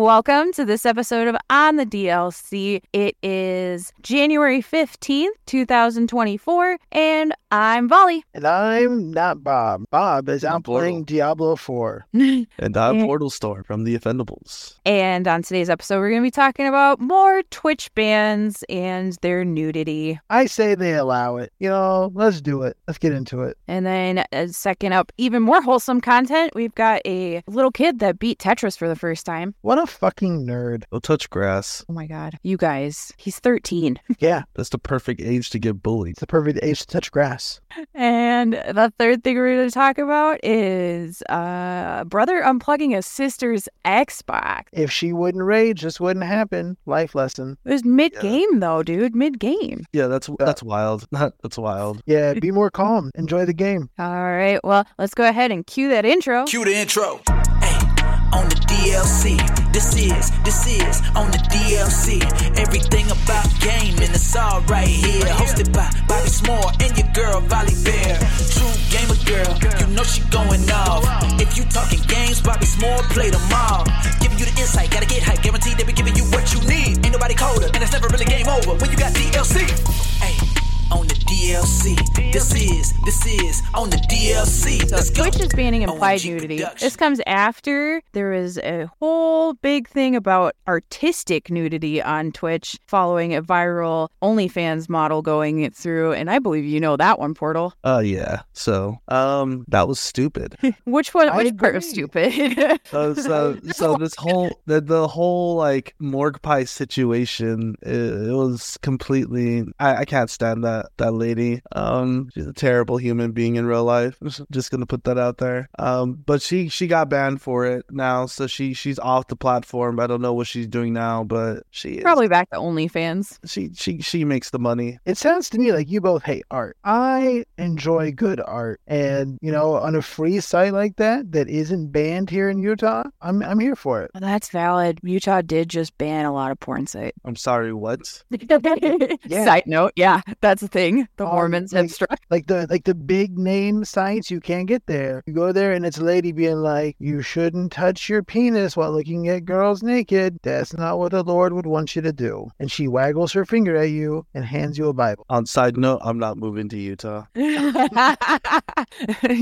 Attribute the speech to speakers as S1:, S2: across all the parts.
S1: Welcome to this episode of On the DLC. It is January 15th, 2024, and I'm Volley.
S2: And I'm not Bob. Bob is
S3: I'm
S2: out playing Diablo 4.
S3: And I'm
S1: Yeah.
S3: Portal Storm from the Offendables.
S1: And on today's episode, we're going to be talking about more Twitch bans and their nudity.
S2: I say they allow it. You know, let's do it. Let's get into it.
S1: And then, uh, second up, even more wholesome content, we've got a little kid that beat Tetris for the first time.
S2: What a fucking nerd.
S3: Go touch grass.
S1: Oh my God. You guys, he's 13.
S2: Yeah,
S3: That's the perfect age to get bullied.
S2: it's the perfect age to touch grass.
S1: And the third thing we're going to talk about is uh, brother unplugging a sister's Xbox.
S2: If she wouldn't rage, this wouldn't happen. Life lesson.
S1: It was mid game, though, dude. Mid game.
S3: Yeah, that's that's wild. that's wild.
S2: Yeah, be more calm. Enjoy the game.
S1: All right. Well, let's go ahead and cue that intro.
S4: Cue the intro. On the DLC. This is, this is on the DLC. Everything about gaming, it's all right here. Hosted by Bobby Small and your girl, Volley Bear. True gamer girl, you know she going off. If you talking games, Bobby Small play them all. Giving you the insight, gotta get hype. Guaranteed they be giving you what you need. Ain't nobody colder, and it's never really game over when you got DLC. Hey. On the DLC, this is, this is on the DLC. Let's go.
S1: Twitch is banning implied
S4: OMG
S1: nudity.
S4: production.
S1: This comes after there was a whole big thing about artistic nudity on Twitch following a viral OnlyFans model going it through. And I believe you know that one, Portal.
S3: Uh yeah. So um that was stupid.
S1: Which one?
S2: I
S1: Which part was
S2: agree.
S1: stupid?
S3: Uh, so so this whole the, the whole like Morgpie situation it, it was completely I, I can't stand that that lady um she's a terrible human being in real life Just- just gonna put that out there um but she she got banned for it now so she she's off the platform I don't know what she's doing now but she is,
S1: Probably back to OnlyFans.
S3: she she she makes the money
S2: It sounds to me like you both hate art. I enjoy good art. And, you know, on a free site like that, that isn't banned here in Utah, I'm, I'm here for it.
S1: Well, that's valid. Utah did just ban a lot of porn sites.
S3: I'm sorry what
S1: Side note, yeah, that's the thing. The Mormons have
S2: like-
S1: struck.
S2: like the like the big name sites you can't get there you go there and it's a lady being like you shouldn't touch your penis while looking at girls naked that's not what the lord would want you to do and she waggles her finger at you and hands you a bible
S3: on side note I'm not moving to Utah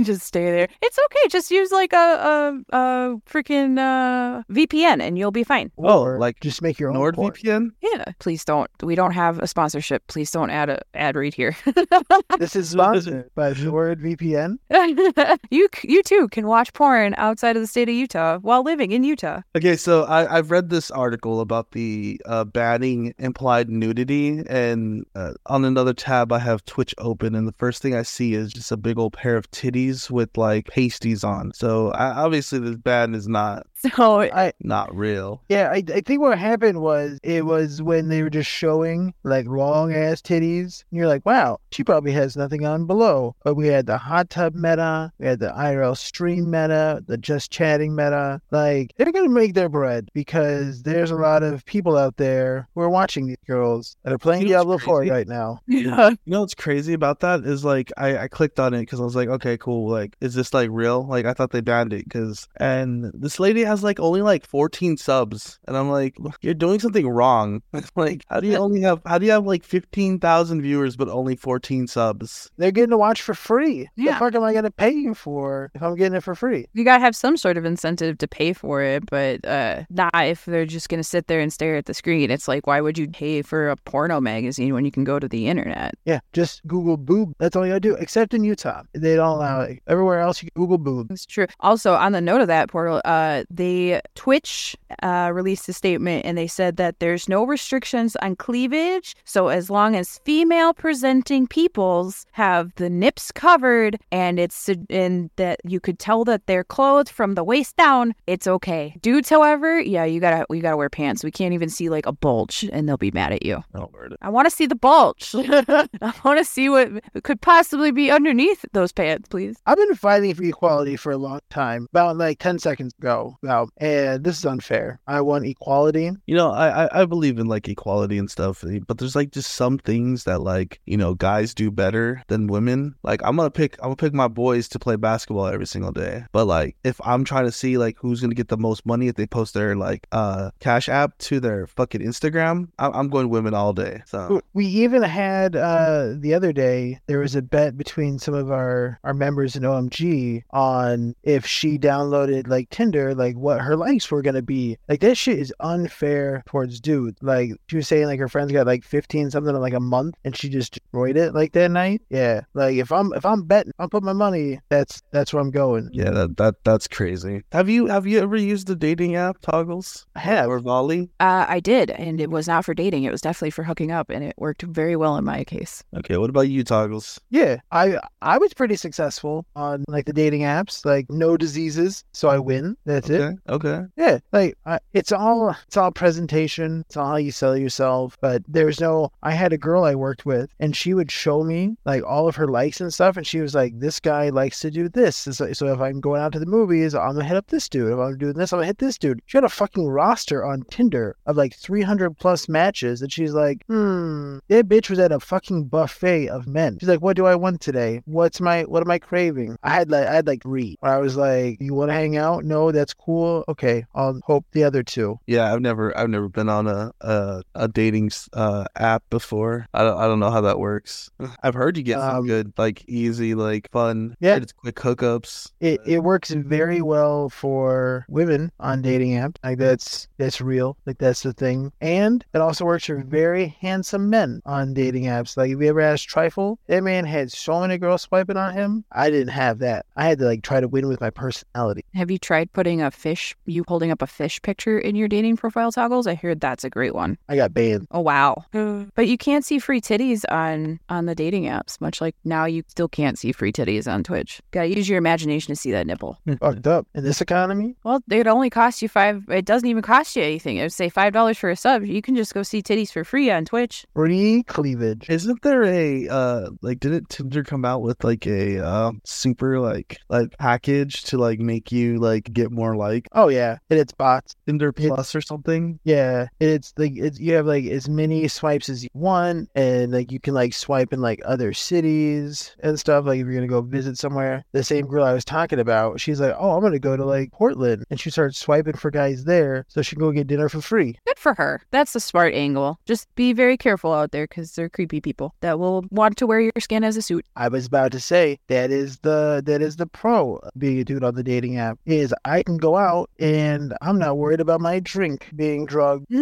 S1: just stay there. It's okay. Just use like a a, a freaking uh, VPN and you'll be fine.
S3: Oh,
S2: Or
S3: like
S2: just make your own porn.
S3: NordVPN
S1: Yeah. Please don't. We don't have a sponsorship. Please don't add a ad read here.
S2: this is sponsored by NordVPN.
S1: you c- you too can watch porn outside of the state of Utah while living in Utah.
S3: Okay, so I, I've read this article about the uh, banning implied nudity, and uh, on another tab I have Twitch open, and the first thing I see is just a big old pair of titties with like pasties on. So I, obviously this ban is not
S1: So
S2: I
S3: not real.
S2: yeah, I, I think what happened was it was when they were just showing like long ass titties. And you're like, wow, she probably has nothing on below. But we had the hot tub meta, we had the IRL stream meta, the just chatting meta. Like they're gonna make their bread because there's a lot of people out there who are watching these girls that are playing
S3: You know
S2: Diablo 4 right now.
S1: yeah.
S3: You know what's crazy about that is like I, I clicked on it because I was like, okay, cool. Like, is this like real? Like, I thought they banned it because, and this lady has like only like 14 subs, and I'm like, you're doing something wrong. like, how do you only have how do you have like 15,000 viewers but only 14 subs?
S2: They're getting to watch for free.
S1: Yeah.
S2: The fuck am I gonna pay you for if I'm getting it for free?
S1: You gotta have some sort of incentive to pay for it, but uh, not if they're just gonna sit there and stare at the screen. It's like, why would you pay for a porno magazine when you can go to the internet?
S2: Yeah, just Google boob. That's all you gotta do. Except in Utah, they don't allow it. Everywhere else, you Google boob.
S1: It's true. Also, on the note of that portal, uh, they Twitch uh, released a statement and they said that there's no restrictions on cleavage. So as long as female presenting peoples have the nips covered and it's and that you could tell that they're clothed from the waist down, it's okay. Dudes, however, yeah, you gotta you gotta wear pants. We can't even see like a bulge, and they'll be mad at you.
S3: Oh, word.
S1: I want to see the bulge. I want to see what could possibly be underneath those pants, please.
S2: I've been fighting for equality for a long time. About like ten seconds ago, about and this is unfair. I want equality.
S3: You know, I, I I believe in like equality and stuff, eh, but there's like just some things that like you know guys do better than women. Like I'm gonna pick I'm gonna pick my boys to play basketball every single day. But like if I'm trying to see like who's gonna get the most money if they post their like uh cash app to their fucking Instagram, I'm, I'm going women all day. So
S2: We even had uh, the other day there was a bet between some of our our members in OMG on if she downloaded like Tinder, like what her likes were gonna be. Like that shit is unfair towards dude. Like she was saying, like her friends got like fifteen something in like a month, and she just destroyed it like that night. Yeah, like if I'm if I'm betting, I'll put my money. That's that's where I'm going.
S3: yeah, that, that that's crazy. Have you have you ever used the dating app Toggles
S2: I have.
S3: or Volley?
S1: Uh, I did, and it was not for dating. It was definitely for hooking up, and it worked very well in my case.
S3: Okay, what about you, Toggles?
S2: Yeah, I I was pretty successful on like the dating apps, like no diseases, so I win. That's it.
S3: Okay.
S2: Yeah, like it's all it's all presentation. It's all how you sell yourself. But there's no. I had a girl I worked with, and she would show me like all of her likes and stuff, and she was like, "This guy likes to do this." So, so if I'm going out to the movies, I'm gonna hit up this dude. If I'm doing this, I'm gonna hit this dude. She had a fucking roster on Tinder of like 300 plus matches, and she's like, "Hmm, that bitch was at a fucking buffet of men." She's like, "What do I want today? What's my what am I craving?" I had like I had like. Where I was like, "You want to hang out? No, that's cool. Okay, I'll hope the other two.
S3: Yeah, I've never I've never been on a a, a dating uh app before. I don't I don't know how that works. I've heard you get some
S2: Um,
S3: good like easy like fun
S2: Yeah.
S3: it's quick hookups.
S2: It it works very well for women on dating apps. Like that's that's real. Like that's the thing. And it also works for very handsome men on dating apps. Like if you ever asked Trifle, that man had so many girls swiping on him. I didn't have that. I had to like try to win with my personality.
S1: Have you tried putting a fish, you holding up a fish picture in your dating profile toggles? I heard that's a great one.
S2: I got banned.
S1: Oh wow! but you can't see free titties on on the dating apps. Much like now, you still can't see free titties on Twitch. Gotta use your imagination to see that nipple.
S2: Fucked up. In this economy,
S1: Well, it only costs you five. It doesn't even cost you anything. It would say five dollars for a sub. You can just go see titties for free on Twitch.
S2: free cleavage.
S3: Isn't there a uh like didn't Tinder come out with like a uh, super like like package to like make you like get more like
S2: Oh yeah, and it's bots.
S3: Tinder
S2: It-
S3: Plus or something?
S2: Yeah, it's like it's you have like as many swipes as you want, and like you can like swipe in like other cities and stuff. Like if you're gonna go visit somewhere, the same girl I was talking about, she's like, "Oh, I'm gonna go to like Portland," and she starts swiping for guys there, so she can go get dinner for free.
S1: Good for her. That's the smart angle. Just be very careful out there because they're creepy people that will want to wear your skin as a suit.
S2: I was about to say that is the that is the pro of being a dude on the dating app is I can go out and I'm not worried about my drink being drugged.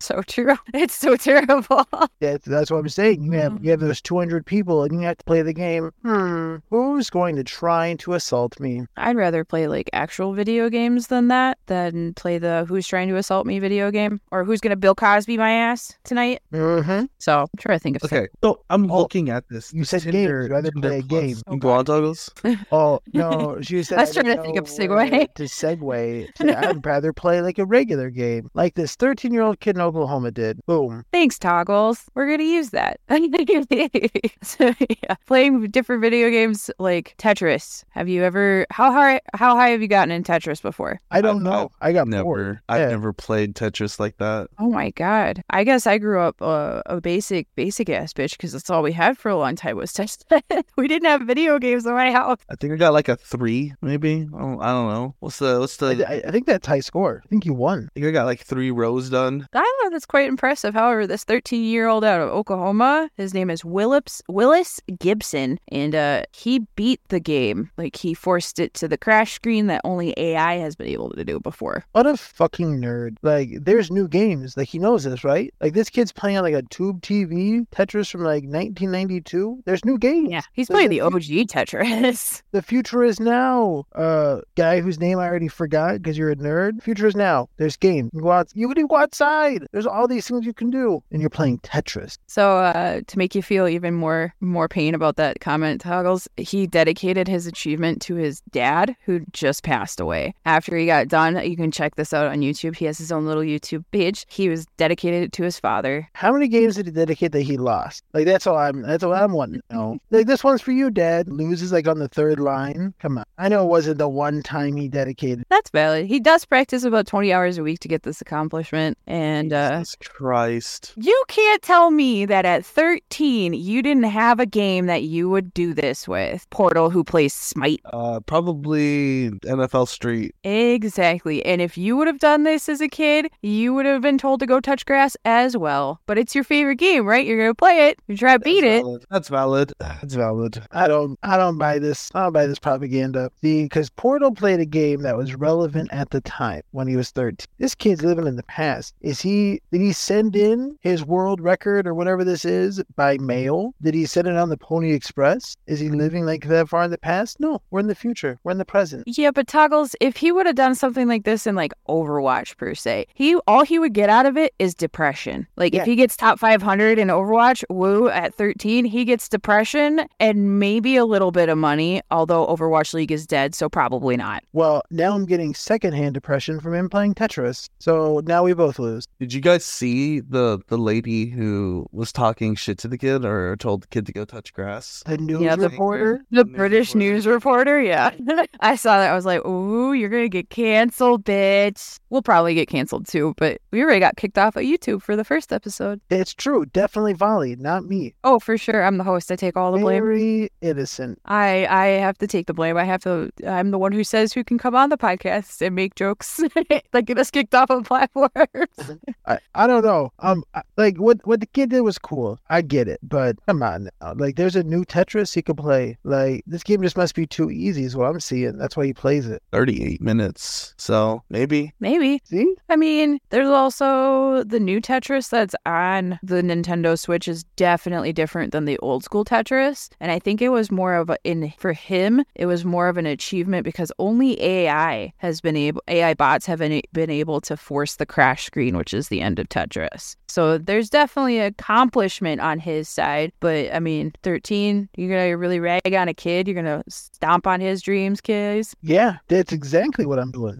S1: so true. It's so terrible.
S2: That's that's what I'm saying. You have you have those 200 people and you have to play the game. Hmm, who's going to try to assault me?
S1: I'd rather play like actual video games than that than play the who's trying to assault me video game or who's gonna Bill Cosby my ass tonight.
S2: Mm-hmm.
S1: So I'm trying to think of some-
S3: Okay, so I'm
S2: Oh,
S3: looking at this.
S2: you
S3: this
S2: said games. You'd rather play a game.
S3: You go on, Douglas.
S2: Oh no, she said.
S1: I was trying to
S2: didn't
S1: think of
S2: know where
S1: segue.
S2: To segue, to- I'd rather play like a regular game, like this 13 year old kid in Oklahoma did. Boom.
S1: Thanks, Toggles. We're gonna use that. so, yeah. Playing different video games like Tetris. Have you ever how high how high have you gotten in Tetris before?
S2: I don't
S3: I've-
S2: know. I got
S3: Never.
S2: bored.
S3: I've
S2: Yeah.
S3: never played Tetris like that.
S1: Oh my god. I guess I grew up uh, a basic basic ass bitch because that's all we had for a long time was Tetris. we didn't have video games in my house.
S3: I think I got like a three, maybe. I don't, I don't know. What's the what's the?
S2: I, I- I think that's high score. I think you won.
S3: I think I got like three rows done.
S1: I don't know. That's quite impressive. However, this 13 year old out of Oklahoma, his name is Willips Willis Gibson, and uh, he beat the game. Like he forced it to the crash screen that only AI has been able to do before.
S2: What a fucking nerd. Like, there's new games. Like, he knows this, right? Like, this kid's playing on like a tube TV, Tetris from like 1992. There's new games.
S1: Yeah, he's playing
S2: the
S1: the OG Tetris.
S2: The future is now. Uh, guy whose name I already forgot because you're a nerd. Future is now. There's games. You go out. You can go outside. There's all these things you can do, and you're playing Tetris.
S1: So uh, to make you feel even more more pain about that comment, Toggles, he dedicated his achievement to his dad, who just passed away. After he got done, you can check this out on YouTube. He has his own little YouTube page. He was dedicated to his father.
S2: How many games did he dedicate that he lost? Like that's all I'm. That's all I'm wanting to know. Like this one's for you, Dad. Loses like on the third line. Come on. I know it wasn't the one time he dedicated.
S1: That's valid. He does practice about 20 hours a week to get this accomplishment. And uh,
S3: Jesus Christ.
S1: you can't tell me that at 13, you you didn't have a game that you would do this with, Portal, who plays Smite.
S3: Uh, probably NFL Street.
S1: Exactly. And if you would have done this as a kid, you would have been told to go touch grass as well. But it's your favorite game, right? You're going to play it. You try to beat
S3: That's
S1: it.
S3: valid. That's valid. That's valid.
S2: I don't I don't buy this. I don't buy this propaganda. See, because Portal played a game that was relevant at the time when he was 13. This kid's living in the past. Is he did he send in his world record or whatever this is by mail? Did he send it on the Pony Express? Is he living like that far in the past? No, we're in the future. We're in the present.
S1: Yeah, but Toggles, if he would have done something like this in like Overwatch per se, he all he would get out of it is depression. Like
S2: Yeah.
S1: if he gets top 500 in Overwatch, woo, at 13, he gets depression and maybe a little bit of money, although Overwatch League is dead, so probably not.
S2: Well, now I'm getting secondhand depression from him playing Tetris. So now we both lose.
S3: Did you guys see the the lady who was talking shit to the kid or told the kid to go touch grass?
S2: The news
S1: Yeah, the-
S2: reporter.
S1: The
S3: News
S1: British
S3: reporter.
S1: news reporter, yeah. I saw that. I was like, ooh, you're going to get canceled, bitch. We'll probably get canceled too, but we already got kicked off of YouTube for the first episode.
S2: It's true. Definitely Volley, not me.
S1: Oh, for sure. I'm the host. I take all the blame.
S2: Very innocent.
S1: I I have to take the blame. I have to. I'm the one who says who can come on the podcast and make jokes like get us kicked off of platforms.
S2: I, I don't know. Um, I- like what what the kid did was cool. I get it, but come on now. Like, there's a new Tetris he could play. Like, this game just must be too easy, is what I'm seeing. That's why he plays it.
S3: 38 minutes. So maybe.
S1: Maybe.
S2: See?
S1: I mean, there's also the new Tetris that's on the Nintendo Switch is definitely different than the old school Tetris, and I think it was more of a in for him, it was more of an achievement because only AI has been able AI bots have been, been able to force the crash screen, which is the end of Tetris. So there's definitely accomplishment on his side, but I mean, 13, you're gonna really rag on a kid, you're gonna stomp on his dreams, kids.
S2: Yeah, that's exactly what I'm doing.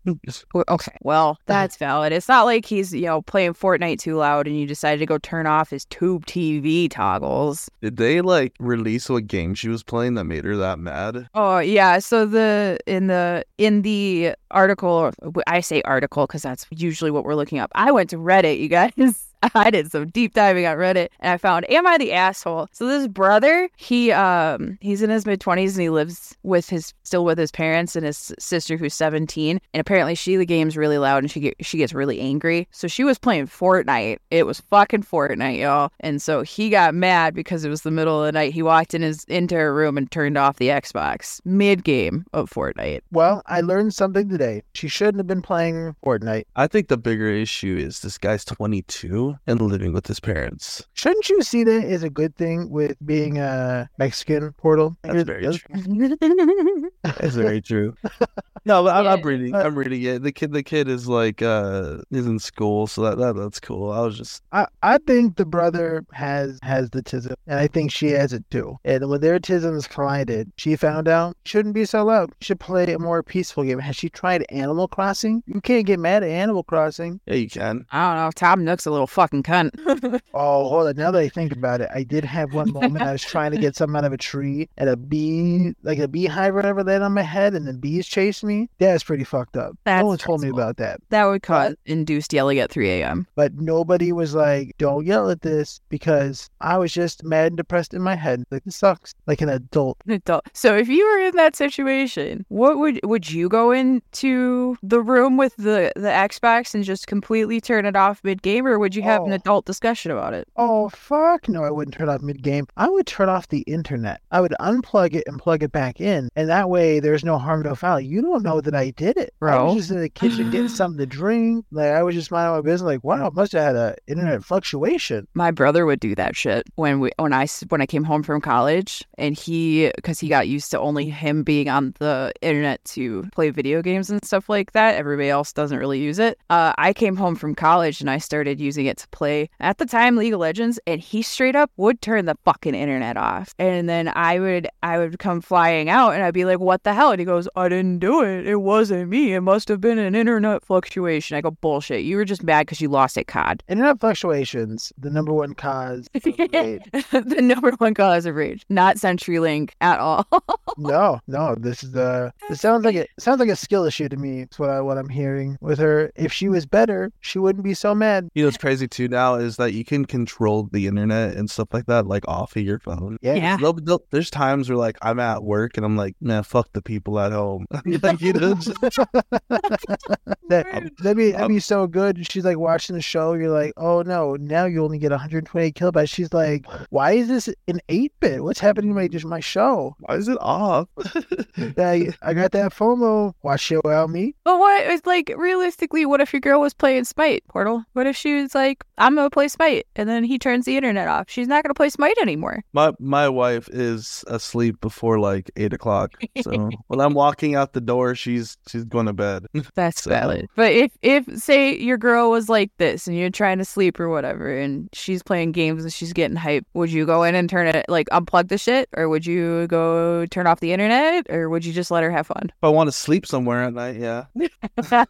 S1: Okay. Well, that's valid. It's not like he's, you know, playing Fortnite too loud and you decided to go turn off his tube TV toggles.
S3: Did they like release what game she was playing that made her that mad?
S1: Oh, yeah. So the in the in the article, I say article cuz that's usually what we're looking up. I went to Reddit, you guys. I did some deep diving on Reddit and I found Am I the Asshole? So this brother, he um he's in his mid twenties and he lives with his still with his parents and his sister who's seventeen. And apparently she the game's really loud and she get she gets really angry. So she was playing Fortnite. It was fucking Fortnite, y'all. And so he got mad because it was the middle of the night. He walked in his into her room and turned off the Xbox mid game of Fortnite.
S2: Well, I learned something today. She shouldn't have been playing Fortnite.
S3: I think the bigger issue is this guy's 22 and living with his parents.
S2: Shouldn't you see that as a good thing with being a Mexican portal?
S3: That's very true. That's very true. No, but I'm, I'm reading. I'm reading it. The kid, the kid is like, uh, is in school, so that, that that's cool. I was just,
S2: I, I think the brother has has the tism, and I think she has it too. And when their tisms collided, she found out shouldn't be so loud. Should play a more peaceful game. Has she tried Animal Crossing? You can't get mad at Animal Crossing.
S3: yeah, you can.
S1: I don't know. Tom Nook's a little fucking cunt.
S2: Oh, hold on. Now that I think about it, I did have one moment I was trying to get something out of a tree, and a bee, like a beehive or whatever, landed on my head, and the bees chased me. That's pretty fucked up.
S1: That's
S2: no one told me about that.
S1: that would cause induced yelling at 3 a.m.
S2: But nobody was like, don't yell at this because I was just mad and depressed in my head. Like, this sucks. Like an adult.
S1: Adult. So if you were in that situation, what would would you go into the room with the the Xbox and just completely turn it off mid game, or would you have an
S2: Oh.
S1: adult discussion about it?
S2: Oh, fuck no, I wouldn't turn off mid game. I would turn off the internet. I would unplug it and plug it back in. And that way there's no harm, no foul. You don't know that I did it. I was just in the kitchen getting something to drink. Like, I was just minding my business. Like, wow, must have had a internet fluctuation.
S1: My brother would do that shit when we when I when I came home from college, and he because he got used to only him being on the internet to play video games and stuff like that. Everybody else doesn't really use it. Uh, I came home from college and I started using it to play at the time League of Legends, and he straight up would turn the fucking internet off, and then I would I would come flying out and I'd be like, "What the hell?" And he goes, "I didn't do it. It wasn't me. It must have been an internet fluctuation." I go, "Bullshit. You were just mad because you lost at COD."
S2: Internet fluctuations, the number one cause of rage.
S1: the number one cause of rage, not CenturyLink at all.
S2: no, no, this is uh this sounds like it sounds like a skill issue to me. It's what I what I'm hearing with her. If she was better, she wouldn't be so mad.
S3: You know what's crazy too now is that you can control the internet and stuff like that, like off of your phone.
S2: Yeah.
S1: Yeah.
S3: There'll- there'll- there's times where like I'm at work and I'm like, man, fuck the people at home. like, you know, just-
S2: That that'd be that'd be so good. She's like watching the show. You're like, oh no, now you only get 128 kilobytes. She's like, why is this an 8 bit? What's happening to my just my show?
S3: why is it off?
S2: I I got that FOMO. Watch it without me.
S1: But what it's like realistically, what if your girl was playing Smite, Portal? What if she was like, I'm gonna play Smite and then he turns the internet off? She's not gonna play Smite anymore.
S3: My my wife is asleep before like eight o'clock. So when I'm walking out the door, she's she's going to bed.
S1: That's
S3: So-
S1: valid. But if if say your girl was like this and you're trying to sleep or whatever and she's playing games and she's getting hype, would you go in and turn it like unplug the shit? Or would you go turn off the internet? Or would you just let her have fun?
S3: If I want to sleep somewhere at night, yeah.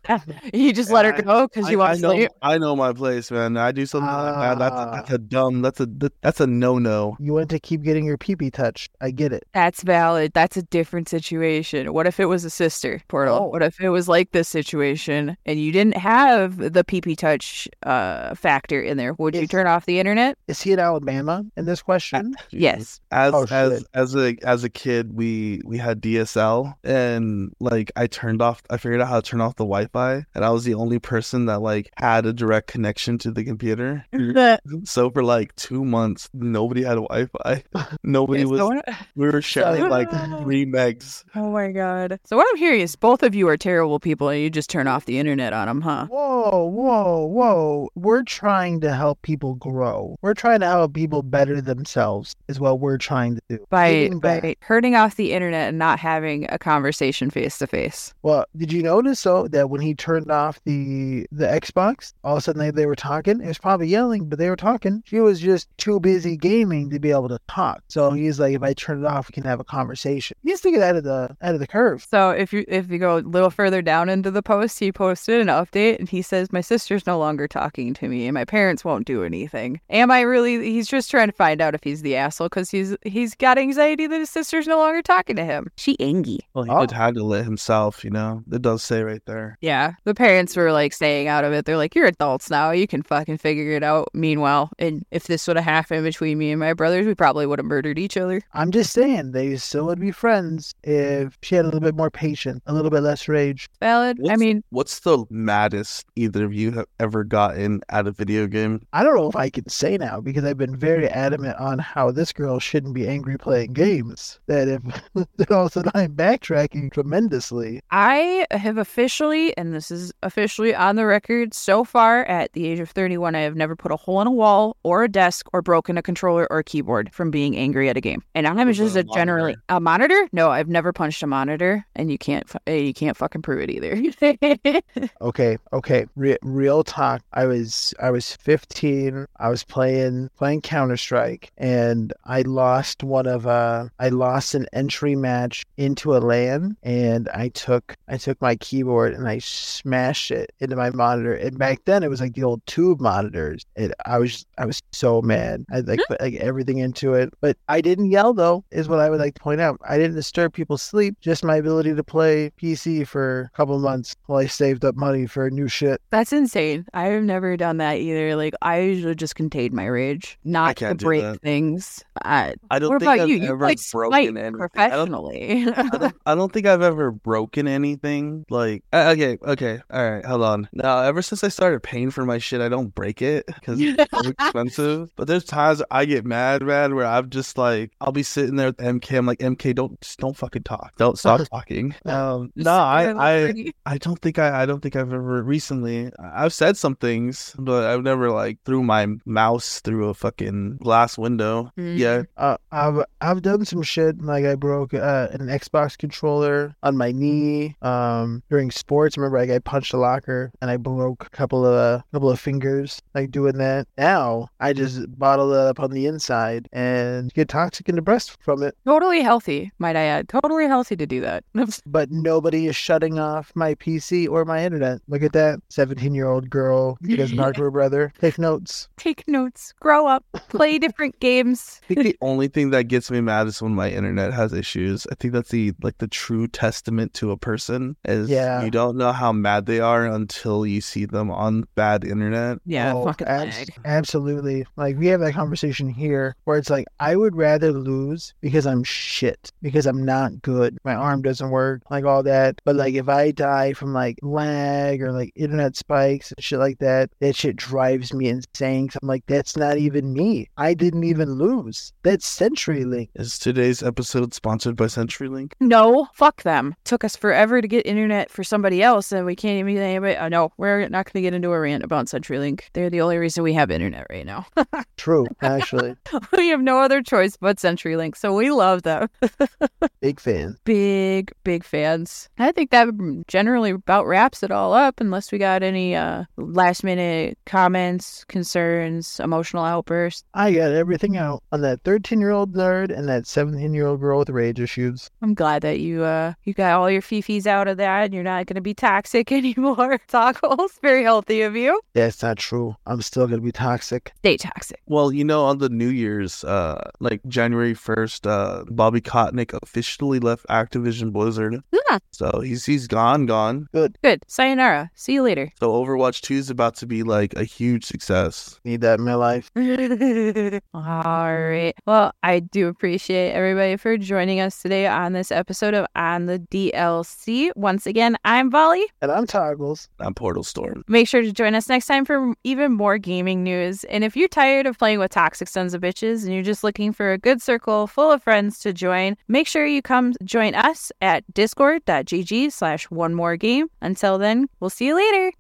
S1: you just let her
S3: I-
S1: go because you
S3: I, I
S1: want to
S3: know
S1: sleep.
S3: I know my place, man. I do something like that. That's
S2: Ah.
S3: that's a dumb. That's a that's a no no.
S2: You want to keep getting your pee pee touched. I get it.
S1: That's valid. That's a different situation. What if it was a sister portal?
S2: Oh.
S1: What if it was like this situation and you didn't have the PP touch uh, factor in there? Would you turn off the internet?
S2: Is he in Alabama in this question?
S1: Yes.
S3: As
S2: Oh,
S3: as as a as a kid, we we had DSL, and like I turned off. I figured out how to turn off the Wi-Fi, and I was the only person that like had a direct connection to the computer. So for like two months, nobody had Wi-Fi. Nobody
S1: So
S3: was.
S1: what-
S3: We were sharing like three megs.
S1: oh my god. So what I'm hearing is both of you are terrible people and you just turn off the internet on them, huh?
S2: Whoa, whoa, whoa. We're trying to help people grow. We're trying to help people better themselves, is what we're trying to do.
S1: By, by turning off the internet and not having a conversation face to face.
S2: Well, did you notice though that when he turned off the the Xbox, all of a sudden they, they were talking? It was probably yelling, but they were talking. She was just too busy gaming to be able to talk. So he's like, if I turn it off, we can have a conversation. He needs to get out of the out of the curve.
S1: So if you if you go a little further down into the post, he posted an update and he says, My sister's no longer talking to me and my parents won't do anything. Am I really he's just trying to find out if he's the asshole because he's he's got anxiety that his sister's no longer talking to him. She angry.
S3: Well, he
S2: Oh.
S3: did handle it himself, you know. It does say right there.
S1: Yeah. The parents were like staying out of it. They're like, You're adults now, you can fucking figure it out. Meanwhile, and if this would have happened between me and my brothers, we probably would have murdered each other.
S2: I'm just saying they still would be friends if she had a little bit more patience, a little bit less rage.
S1: Valid. I mean,
S3: What's the maddest either of you have ever gotten at a video game?
S2: I don't know if I can say now because I've been very adamant on how this girl shouldn't be angry playing games. That if that all of a sudden I'm backtracking tremendously.
S1: I have officially, and this is officially on the record, so far at the age of 31, I have never put a hole in a wall or a desk or broken a controller or a keyboard from being angry at a game. And I'm
S3: Was
S1: just
S3: a
S1: a generally a monitor. No, I've never punched a monitor, and you can't eh, you can't fucking prove it either.
S2: Okay, okay. Re- real talk. I was I was 15. I was playing playing Counter Strike, and I lost one of uh I lost an entry match into a LAN, and I took I took my keyboard and I smashed it into my monitor. And back then it was like the old tube monitors. And I was I was so mad. I like hmm. put like everything into it, but I didn't yell though. Is what I would like to point out. I didn't disturb people's sleep. Just my ability to play PC for a couple months while I saved up money for new shit.
S1: That's insane. I've never done that either. Like I usually just contain my rage, not to
S3: can't do
S1: break things. Uh,
S3: I don't
S1: what
S3: think
S1: about
S3: I've
S1: you? You
S3: ever
S1: play
S3: broken anything. I don't-
S1: professionally.
S3: I don't, I don't think I've ever broken anything. Like, uh, okay, okay, all right, hold on. Now, ever since I started paying for my shit, I don't break it because it's so expensive. But there's times I get mad, man, where I'm just like, I'll be sitting there with MK. I'm like, MK, don't just don't fucking talk. Don't stop talking. Um, no, I, I, I don't think I, I don't think I've ever recently. I've said some things, but I've never like threw my mouse through a fucking glass window.
S1: Mm.
S3: Yeah,
S2: Uh, I've I've done some shit like I broke uh, an Xbox controller on my knee. Um, during sports, remember like I punched a locker and I broke a couple of uh, couple of fingers like doing that. Now I just bottle it up on the inside and get toxic in the breast from it.
S1: Totally healthy, might I add. Totally healthy to do that.
S2: But nobody is shutting off my PC or my internet. Look at that, seventeen year old girl. She has an hardware brother. Take notes.
S1: Take notes, grow up, play different games.
S3: the only thing that gets me mad is when my internet has issues. I think that's the like the true testament to a person is
S2: Yeah.
S3: you don't know how mad they are until you see them on bad internet.
S1: Yeah,
S2: Oh,
S1: fucking
S2: abs- absolutely. Like we have that conversation here where it's like I would rather lose because I'm shit, because I'm not good. My arm doesn't work, like all that. But like if I die from like lag or like internet spikes and shit like that, that shit drives me insane. 'cause I'm like, that's not even me. I didn't even lose. That's CenturyLink.
S3: Is today's episode sponsored by CenturyLink?
S1: No, fuck them. Took us forever to get internet for somebody else, and we can't even. Anybody, uh, no, we're not going to get into a rant about CenturyLink. They're the only reason we have internet right now.
S2: True, actually.
S1: we have no other choice but CenturyLink, so we love them.
S2: Big fan.
S1: big, big fans. I think that generally about wraps it all up, unless we got any uh, last minute comments, concerns, emotional outbursts.
S2: I got everything out on that 13 year old nerd and that 17 year old girl with rage issues.
S1: I'm glad that you uh you got all your fifis out of that and you're not gonna be toxic anymore. Toggles. Very healthy of you.
S2: That's not true. I'm still gonna be toxic.
S1: Stay toxic.
S3: Well, you know, on the New Year's, uh, like January first, uh, Bobby Kotick officially left Activision Blizzard.
S1: Yeah.
S3: So he's he's gone, gone. Good.
S1: Good. Sayonara. See you later.
S3: So Overwatch Two is about to be like a huge success.
S2: Need that in my life.
S1: All right. Well, I do appreciate everybody for joining us today on this episode of On the DLC. Once again, I'm Volley.
S2: And I'm Toggles.
S3: On Portal Storm.
S1: Make sure to join us next time for even more gaming news. And if you're tired of playing with toxic sons of bitches and you're just looking for a good circle full of friends to join, make sure you come join us at discord.gg slash one more game. Until then, we'll see you later.